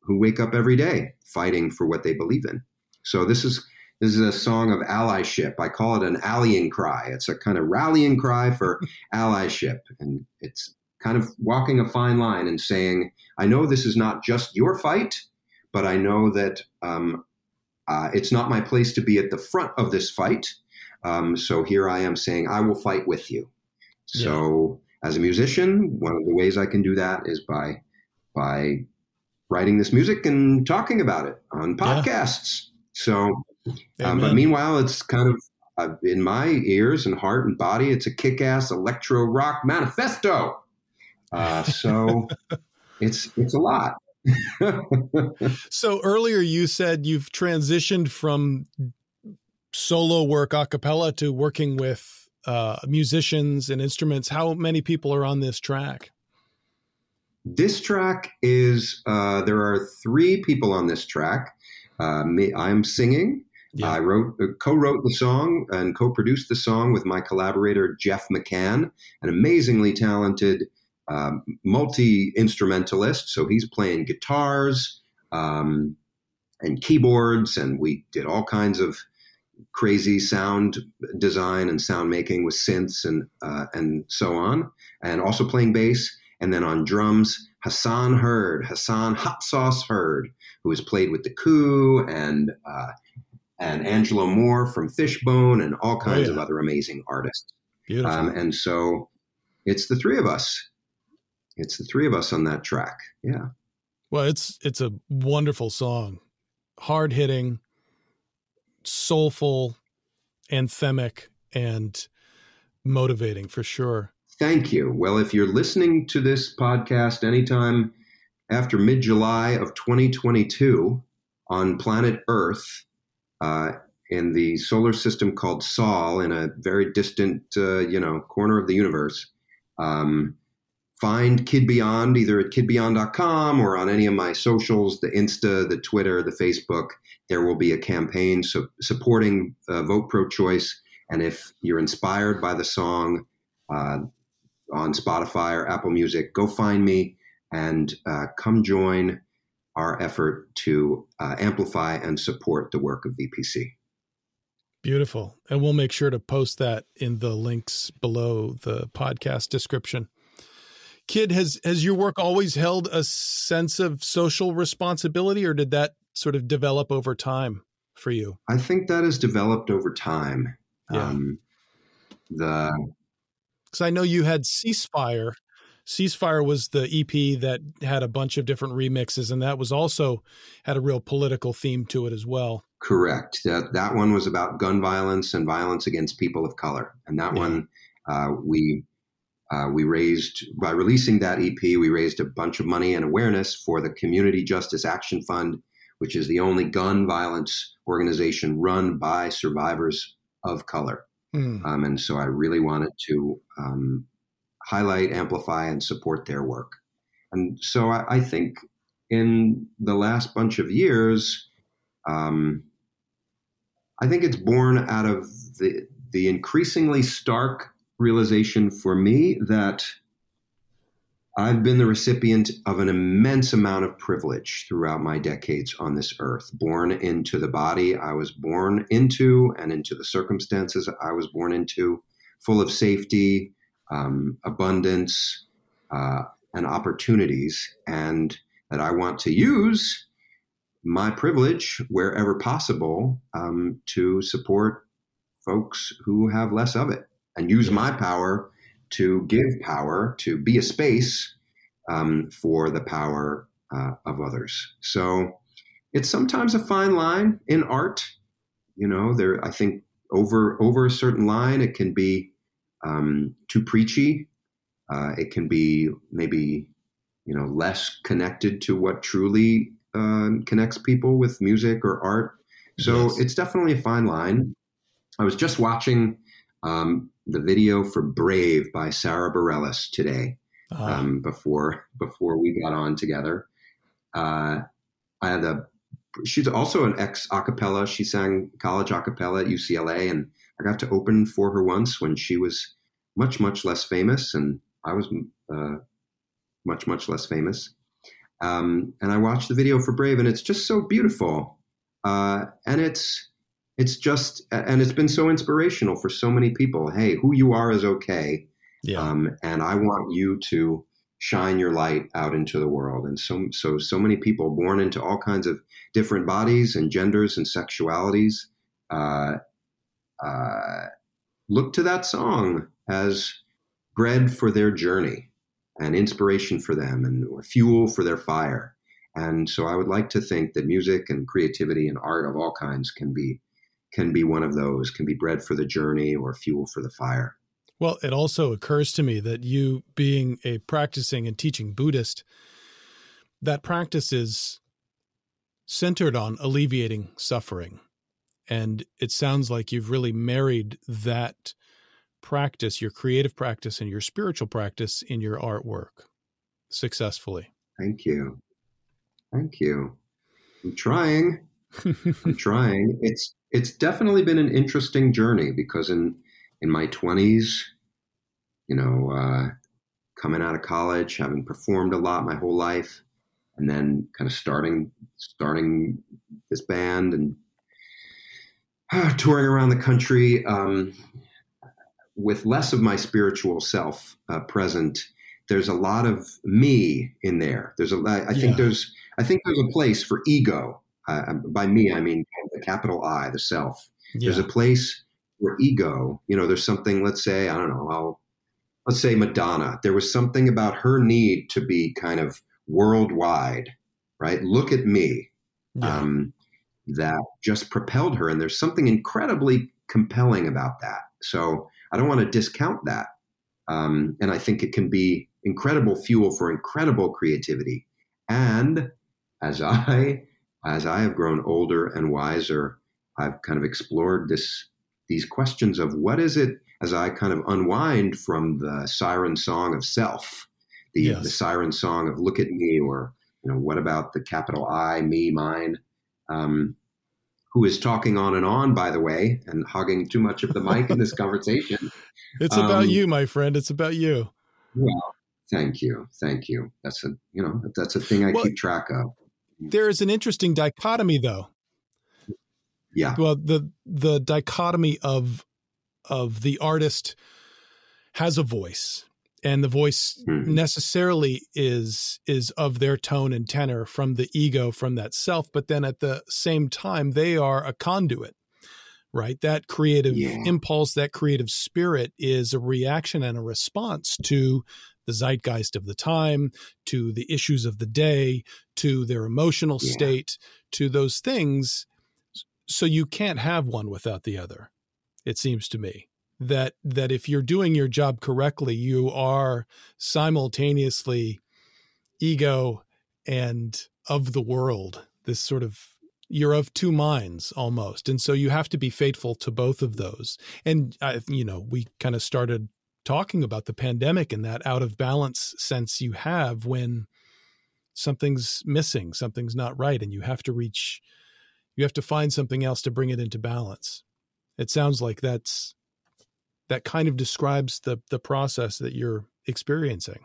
who wake up every day fighting for what they believe in. So this is this is a song of allyship. I call it an allying cry. It's a kind of rallying cry for allyship, and it's kind of walking a fine line and saying, I know this is not just your fight, but I know that um, uh, it's not my place to be at the front of this fight. Um, so here I am saying, I will fight with you. So as a musician, one of the ways I can do that is by by writing this music and talking about it on Yeah. podcasts. So, um, but meanwhile, it's kind of uh, in my ears and heart and body, it's a kick-ass electro rock manifesto. Uh, so it's it's a lot. So earlier you said you've transitioned from solo work a cappella to working with uh, musicians and instruments. How many people are on this track? This track is uh, there are three people on this track. Uh, me, I'm singing. Yeah. I wrote, uh, co-wrote the song and co-produced the song with my collaborator Jeff McCann, an amazingly talented um, multi instrumentalist. So he's playing guitars um, and keyboards, and we did all kinds of crazy sound design and sound making with synths and uh, and so on, and also playing bass. And then on drums, Hassan Hurd, Hassan Hot Sauce Hurd, who has played with the Coup and uh, and Angelo Moore from Fishbone and all kinds yeah. of other amazing artists. Beautiful. Um, and so it's the three of us. It's the three of us on that track. Yeah. well, it's it's a wonderful song, hard hitting, soulful, anthemic, and motivating for sure. Thank you. Well, if you're listening to this podcast anytime after mid July of 2022 on planet Earth, uh, in the solar system called Sol, in a very distant, uh, you know, corner of the universe, um, find Kid Beyond either at kidbeyond.com or on any of my socials, the Insta, the Twitter, the Facebook. There will be a campaign supporting uh, Vote Pro Choice. And if you're inspired by the song uh, on Spotify or Apple Music, go find me and uh, come join our effort to uh, amplify and support the work of VPC. Beautiful. And we'll make sure to post that in the links below the podcast description. Kid, has has your work always held a sense of social responsibility or did that sort of develop over time for you? I think that has developed over time. Yeah. Um, the because I know you had Ceasefire. Ceasefire was the EP that had a bunch of different remixes, and that was also had a real political theme to it as well. Correct. That that one was about gun violence and violence against people of color, and that yeah. one uh, we uh, we raised by releasing that EP. We raised a bunch of money and awareness for the Community Justice Action Fund, which is the only gun violence organization run by survivors of color. Mm. Um, and so I really wanted to um, highlight, amplify, and support their work. And so I, I think in the last bunch of years, um, I think it's born out of the the increasingly stark realization for me that I've been the recipient of an immense amount of privilege throughout my decades on this earth, born into the body I was born into and into the circumstances I was born into, full of safety, um, abundance, uh, and opportunities, and that I want to use my privilege wherever possible um, to support folks who have less of it and use my power to give power to be a space um, for the power uh, of others. So it's sometimes a fine line in art. You know, there I think over over a certain line it can be um, too preachy. Uh, it can be maybe you know less connected to what truly uh, connects people with music or art. So yes. it's definitely a fine line. I was just watching um, the video for Brave by Sara Bareilles today uh-huh. um, before before we got on together. Uh, I had a she's also an ex acapella. She sang college acapella at UCLA, and I got to open for her once when she was much much less famous, and I was uh, much much less famous. Um, and I watched the video for Brave, and it's just so beautiful, uh, and it's it's just and it's been so inspirational for so many people hey who you are is okay yeah. Um, and i want you to shine your light out into the world and so so so many people born into all kinds of different bodies and genders and sexualities uh, uh, look to that song as bread for their journey and inspiration for them and or fuel for their fire and so i would like to think that music and creativity and art of all kinds can be can be one of those, can be bread for the journey or fuel for the fire. Well, it also occurs to me that you, being a practicing and teaching Buddhist, that practice is centered on alleviating suffering. And it sounds like you've really married that practice, your creative practice, and your spiritual practice in your artwork successfully. Thank you. Thank you. I'm trying. I'm trying. It's it's definitely been an interesting journey because in in my 20s, you know, uh, coming out of college, having performed a lot my whole life, and then kind of starting starting this band and touring around the country um, with less of my spiritual self uh, present. There's a lot of me in there. There's a. I think there's. I think there's a place for ego uh, by me, I mean the capital I, the self. Yeah. There's a place for ego, you know, there's something, let's say, I don't know, I'll, let's say Madonna. There was something about her need to be kind of worldwide, right? Look at me. Yeah. Um, that just propelled her. And there's something incredibly compelling about that. So I don't want to discount that. Um, and I think it can be incredible fuel for incredible creativity. And as I as I have grown older and wiser, I've kind of explored this these questions of what is it as I kind of unwind from the siren song of self the, Yes. the siren song of "Look at Me" or you know what about the capital I, me, mine. Um, who is talking on and on, by the way, and hogging too much of the mic in this conversation. It's about Um, you, my friend. It's about you. Well, thank you, thank you. That's a you know that's a thing I Well- keep track of. There is an interesting dichotomy, though. Yeah, Well, the the dichotomy of of the artist has a voice, and the voice Mhm. necessarily is is of their tone and tenor from the ego, from that self. But then at the same time, they are a conduit, right? That creative Yeah. impulse, that creative spirit, is a reaction and a response to the zeitgeist of the time, to the issues of the day, to their emotional Yeah. state, to those things. So you can't have one without the other. It seems to me that that if you're doing your job correctly, you are simultaneously ego and of the world. This sort of you're of two minds almost, and so you have to be faithful to both of those. And I, you know, we kind of started talking about the pandemic and that out of balance sense you have when something's missing, something's not right, and you have to reach, you have to find something else to bring it into balance. It sounds like that's that kind of describes the the process that you're experiencing.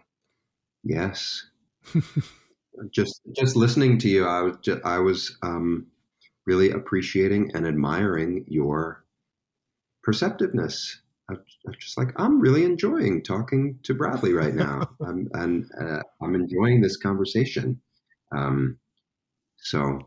yes. just just listening to you, I was just, I was um, really appreciating and admiring your perceptiveness. I, I just like I'm really enjoying talking to Bradley right now, I'm, and uh, I'm enjoying this conversation. Um, so,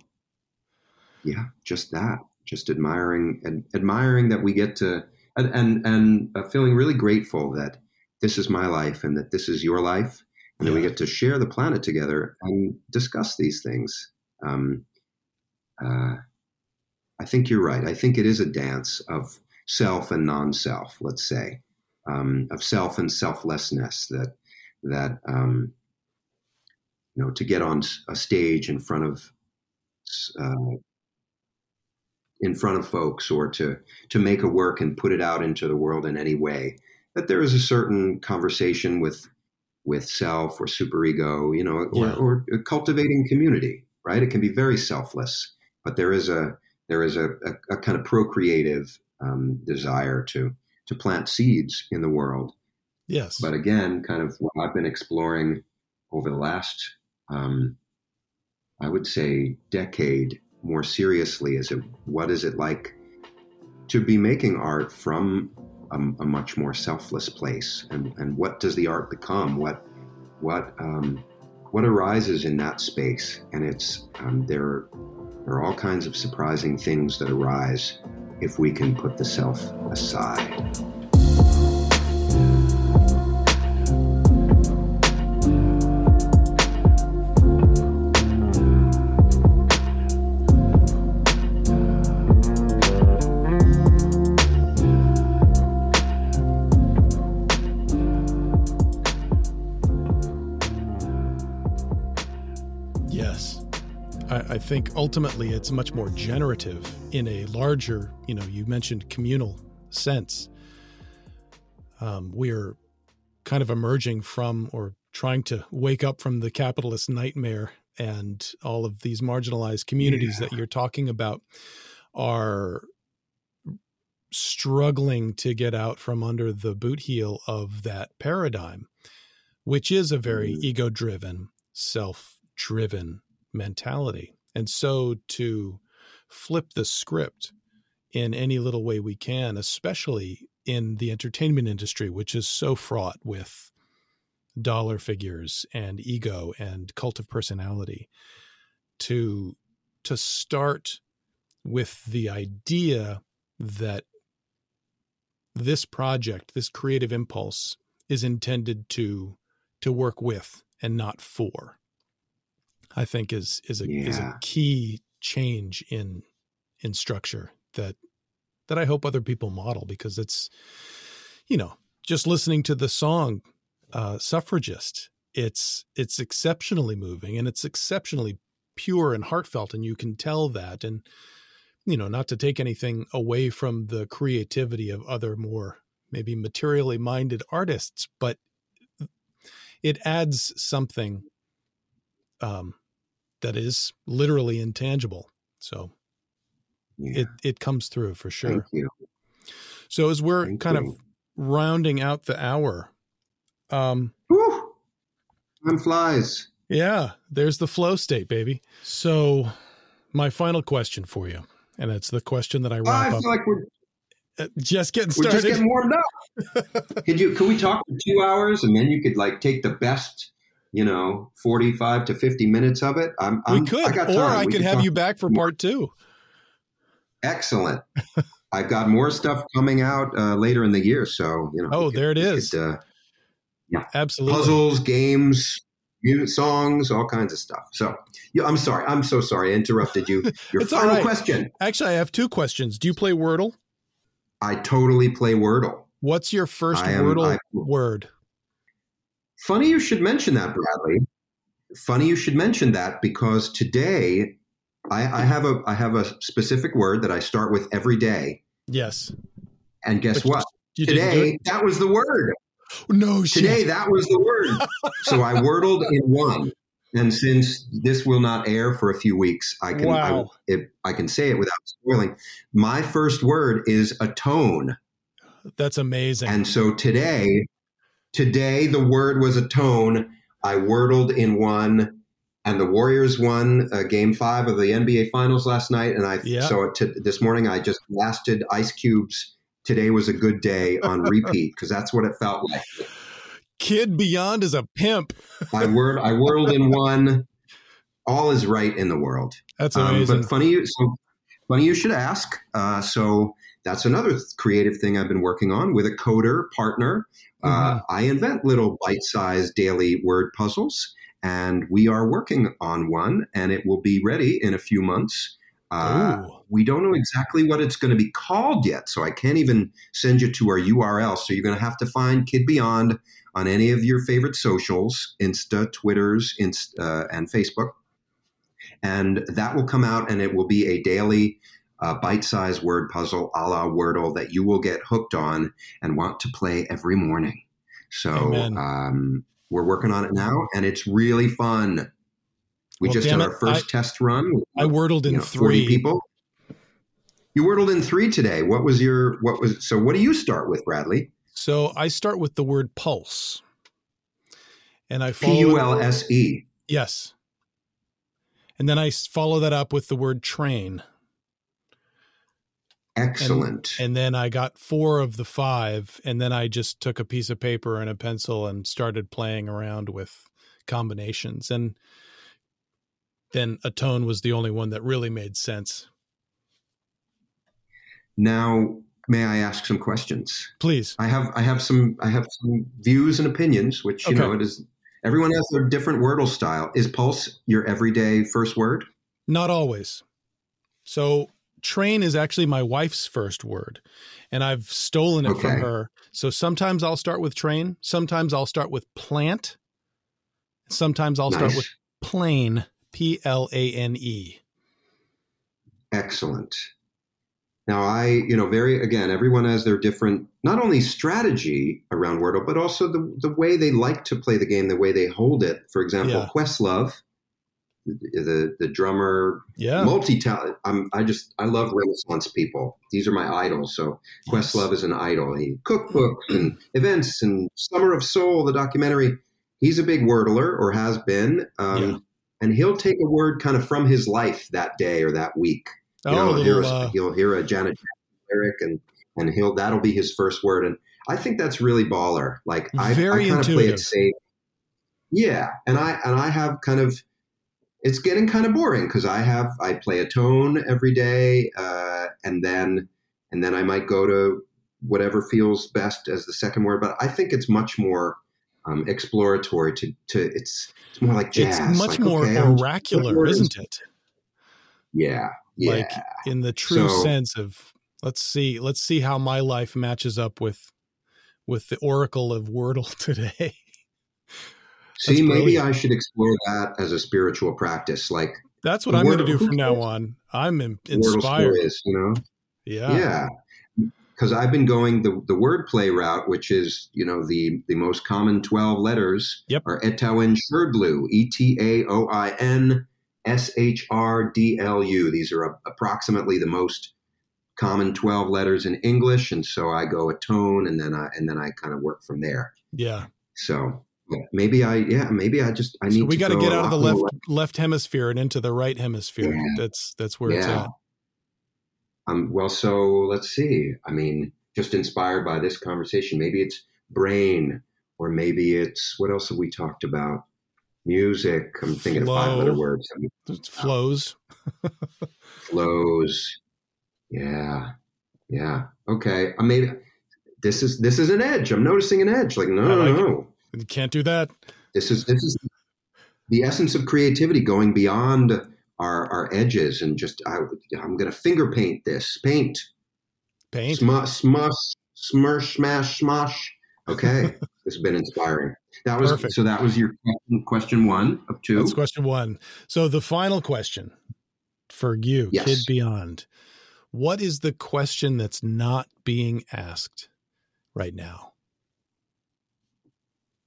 yeah, just that, just admiring and admiring that we get to, and and, and uh, feeling really grateful that this is my life and that this is your life, and that we get to share the planet together and discuss these things. Um, uh, I think you're right. I think it is a dance of self and non-self. Let's say um, of self and selflessness. That that um, you know to get on a stage in front of uh, in front of folks or to to make a work and put it out into the world in any way. That there is a certain conversation with with self or superego, you know, or, Yeah. or cultivating community. Right? It can be very selfless, but there is a there is a, a, a kind of procreative um, desire to to plant seeds in the world. Yes. But again, kind of what I've been exploring over the last, um, I would say, decade more seriously is it what is it like to be making art from a, a much more selfless place, and and what does the art become? What what um, what arises in that space? And it's um, there. There are all kinds of surprising things that arise if we can put the self aside. Think ultimately it's much more generative in a larger, you know, you mentioned communal sense. Um, we're kind of emerging from or trying to wake up from the capitalist nightmare and all of these marginalized communities Yeah. that you're talking about are struggling to get out from under the boot heel of that paradigm, which is a very Mm. ego driven, self driven mentality. And so to flip the script in any little way we can, especially in the entertainment industry, which is so fraught with dollar figures and ego and cult of personality, to to start with the idea that this project, this creative impulse, is intended to to work with and not for. I think is is a is a key change in in structure that that I hope other people model because it's you know just listening to the song uh, suffragist it's it's exceptionally moving and it's exceptionally pure and heartfelt and you can tell that and you know not to take anything away from the creativity of other more maybe materially minded artists but it adds something um, that is literally intangible. So Yeah. it it comes through for sure. Thank you. So as we're Thank kind you. of rounding out the hour, um, Whew. Time flies. yeah, there's the flow state, baby. So my final question for you, and it's the question that I Oh, wrap I up. like we're, uh, Just getting we're started. just getting warmed up. could you? Could we talk for two hours and then you could like take the best, you know, forty-five to fifty minutes of it? I'm. we I'm could, I or. I We could have you back for part two. Excellent. I've got more stuff coming out uh, later in the year, so you know. Oh, we could- there it we could, uh, Absolutely. puzzles, games, music, songs, all kinds of stuff. So, yeah, I'm sorry. I'm so sorry. I interrupted you. Your final right. question. Actually, I have two questions. Do you play Wordle? I totally play Wordle. What's your first am- Wordle I- word? Funny you should mention that, Bradley. Funny you should mention that because today I, I have a I have a specific word that I start with every day. Yes. And guess But what? You didn't Today that was the word. No shit. Today that was the word. so I wordled in one. And since this will not air for a few weeks, I can Wow. I, it, I can say it without spoiling. My first word is atone. That's amazing. And so today, today the word was atone. I wordled in one, and the Warriors won uh, Game Five of the NBA Finals last night. And I Yeah. so t- this morning I just blasted Ice Cube's "Today Was a Good Day" on repeat because that's what it felt like. Kid Beyond is a pimp. I word I whirled in one. All is right in the world. That's Um, amazing. but funny, you so funny you should ask. Uh, so that's another th- creative thing I've been working on with a coder partner. Uh, I invent little bite-sized daily word puzzles, and we are working on one, and it will be ready in a few months. Uh, we don't know exactly what it's going to be called yet, so I can't even send you to our URL. So you're going to have to find Kid Beyond on any of your favorite socials, Insta, Twitters, Inst- uh, and Facebook. And that will come out, and it will be a daily uh, bite-sized word puzzle a la Wordle that you will get hooked on and want to play every morning. So um, we're working on it now, and it's really fun. We Well, just did it, our first test run. I wordled in you know, three. people. You wordled in three today. What was your what was so? What do you start with, Bradley? So I start with the word pulse. And I follow P U L S E. Yes. And then I follow that up with the word train. Excellent. And then I got four of the five. And then I just took a piece of paper and a pencil and started playing around with combinations. And then a tone was the only one that really made sense. now, may I ask some questions? Please. I have I have some I have some views and opinions, which you Okay. know it is. Everyone has their different Wordle style. Is pulse your everyday first word? Not always. So train is actually my wife's first word, and I've stolen it from her. So sometimes I'll start with train, sometimes I'll start with plant, sometimes I'll start with plane, P L A N E. Excellent. Now, I, you know, very, again, everyone has their different, not only strategy around Wordle, but also the, the way they like to play the game, the way they hold it. For example, Yeah. Questlove, the, the, drummer, Yeah. multi talent. I'm, I just, I love Renaissance people. These are my idols. So Yes. Questlove is an idol. He cookbooks and events and Summer of Soul, the documentary. He's a big wordler or has been. Um, Yeah. And he'll take a word kind of from his life that day or that week. You Oh, know, he'll, hear a, uh, he'll hear a Janet Jackson lyric and and he'll that'll be his first word. And I think that's really baller. Like I, Very I kind of play it safe. Yeah, and I and I have kind of it's getting kind of boring because I have I play a tone every day, uh, and then and then I might go to whatever feels best as the second word. But I think it's much more um, exploratory. To to it's it's more like jazz. it's much like, more okay, oracular, isn't it? Yeah, yeah. Like in the true So- sense of let's see, let's see how my life matches up with with the oracle of Wordle today. See, maybe. I should explore that as a spiritual practice, like That's what I'm going to do from now on. I'm in, inspired. is, you know? Yeah. Yeah. because I've been going the the wordplay route, which is you know the the most common twelve letters Yep. are Etaoin Shrdlu, E T A O I N S H R D L U. These are a- approximately the most common twelve letters in English, and so I go a tone, and then I and then I kind of work from there. Yeah. So yeah, maybe I yeah maybe I just I need So we got to get out of the left more- left hemisphere and into the right hemisphere. Yeah. That's that's where it's Yeah. at. Um, well, so let's see. I mean, just inspired by this conversation, maybe it's brain, or maybe it's what else have we talked about? Music. I'm thinking of five Flow. letter words. I mean, flows. flows. Yeah, yeah. Okay. I maybe this is this is an edge. I'm noticing an edge. Like no, I no, like no. You can't do that. This is this is the essence of creativity, going beyond our our edges and just I, I'm going to finger paint this paint. Paint. Smush, smush, smirsh, smash, smosh. Okay, this has been inspiring. That was Perfect. so. That was your question, question one of two. That's question one. So the final question for you, Yes. Kid Beyond. What is the question that's not being asked right now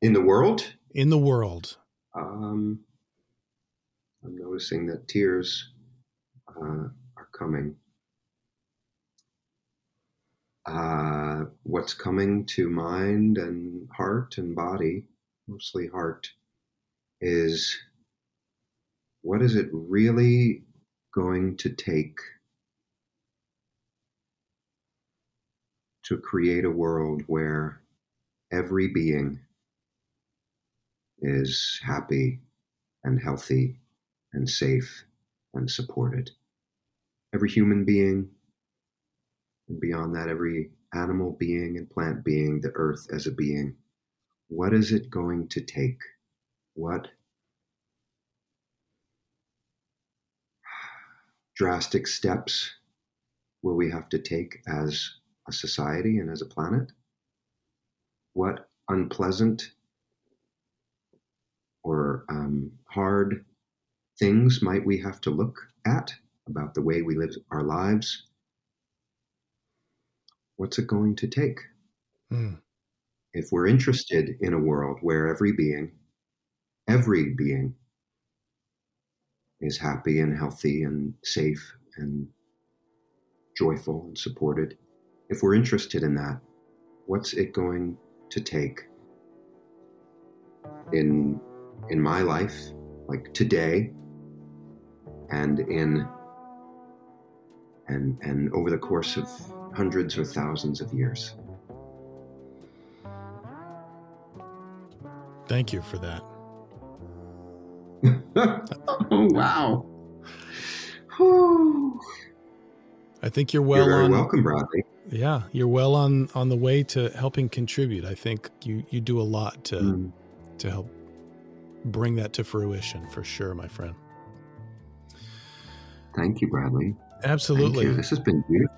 In the world, in the world? um, I'm noticing that tears uh, are coming. Uh, what's coming to mind and heart and body, mostly heart, is what is it really going to take to create a world where every being is happy and healthy and safe and supported. Every human being, and beyond that, every animal being and plant being, the earth as a being. What is it going to take? What drastic steps will we have to take as a society and as a planet? What unpleasant or um, hard things might we have to look at about the way we live our lives? What's it going to take? Hmm. If we're interested in a world where every being, every being, is happy and healthy and safe and joyful and supported, if we're interested in that, what's it going to take in in my life, like today, and in and and over the course of hundreds or thousands of years. Thank you for that. oh wow! Whew. I think you're well You're on. welcome, Bradley. Yeah, you're well on on the way to helping contribute. I think you you do a lot to Mm. to help bring that to fruition for sure, my friend. Thank you, Bradley. Absolutely. You. This has been beautiful.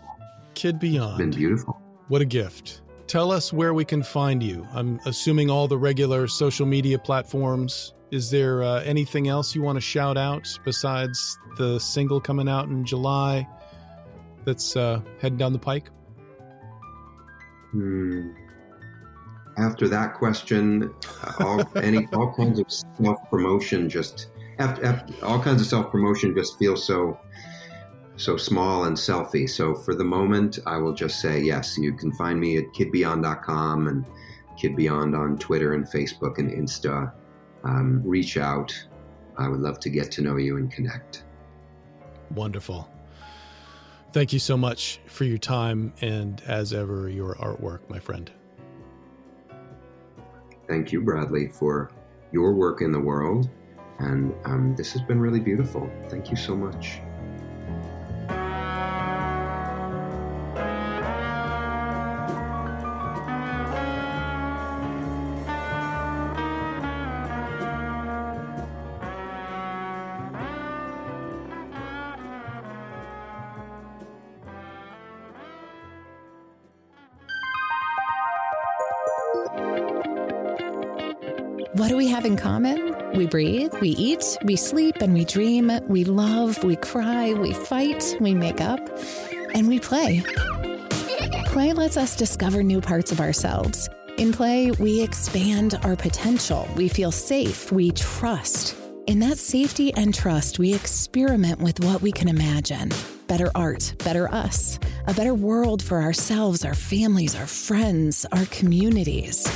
Kid Beyond. Been beautiful. What a gift. Tell us where we can find you. I'm assuming all the regular social media platforms. Is there uh, anything else you want to shout out besides the single coming out in July that's uh, heading down the pike? Hmm. After that question, all any all kinds of self promotion just after, after all kinds of self promotion just feels so so small and selfie. So for the moment, I will just say yes. You can find me at kidbeyond.com and kidbeyond on Twitter and Facebook and Insta. Um, reach out. I would love to get to know you and connect. Wonderful. Thank you so much for your time and, as ever, your artwork, my friend. Thank you, Bradley, for your work in the world. And um, this has been really beautiful. Thank you so much. What do we have in common? We breathe, we eat, we sleep, and we dream. We love, we cry, we fight, we make up, and we play. Play lets us discover new parts of ourselves. In play, we expand our potential. We feel safe. We trust. In that safety and trust, we experiment with what we can imagine better art, better us, a better world for ourselves, our families, our friends, our communities,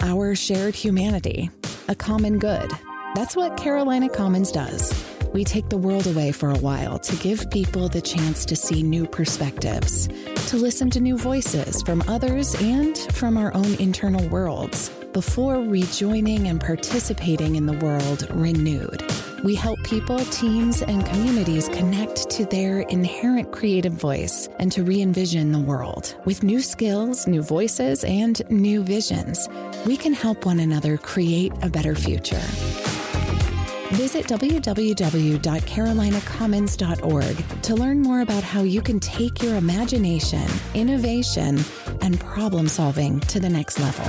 our shared humanity, a common good. That's what Carolina Commons does. We take the world away for a while to give people the chance to see new perspectives, to listen to new voices from others and from our own internal worlds before rejoining and participating in the world renewed. We help people, teams, and communities connect to their inherent creative voice and to re envision the world. With new skills, new voices, and new visions, we can help one another create a better future. Visit www.carolinacommons.org to learn more about how you can take your imagination, innovation, and problem solving to the next level.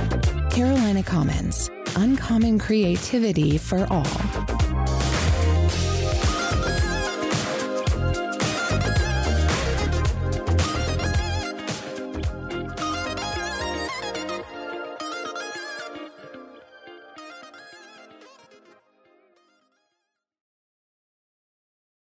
Carolina Commons, uncommon creativity for all.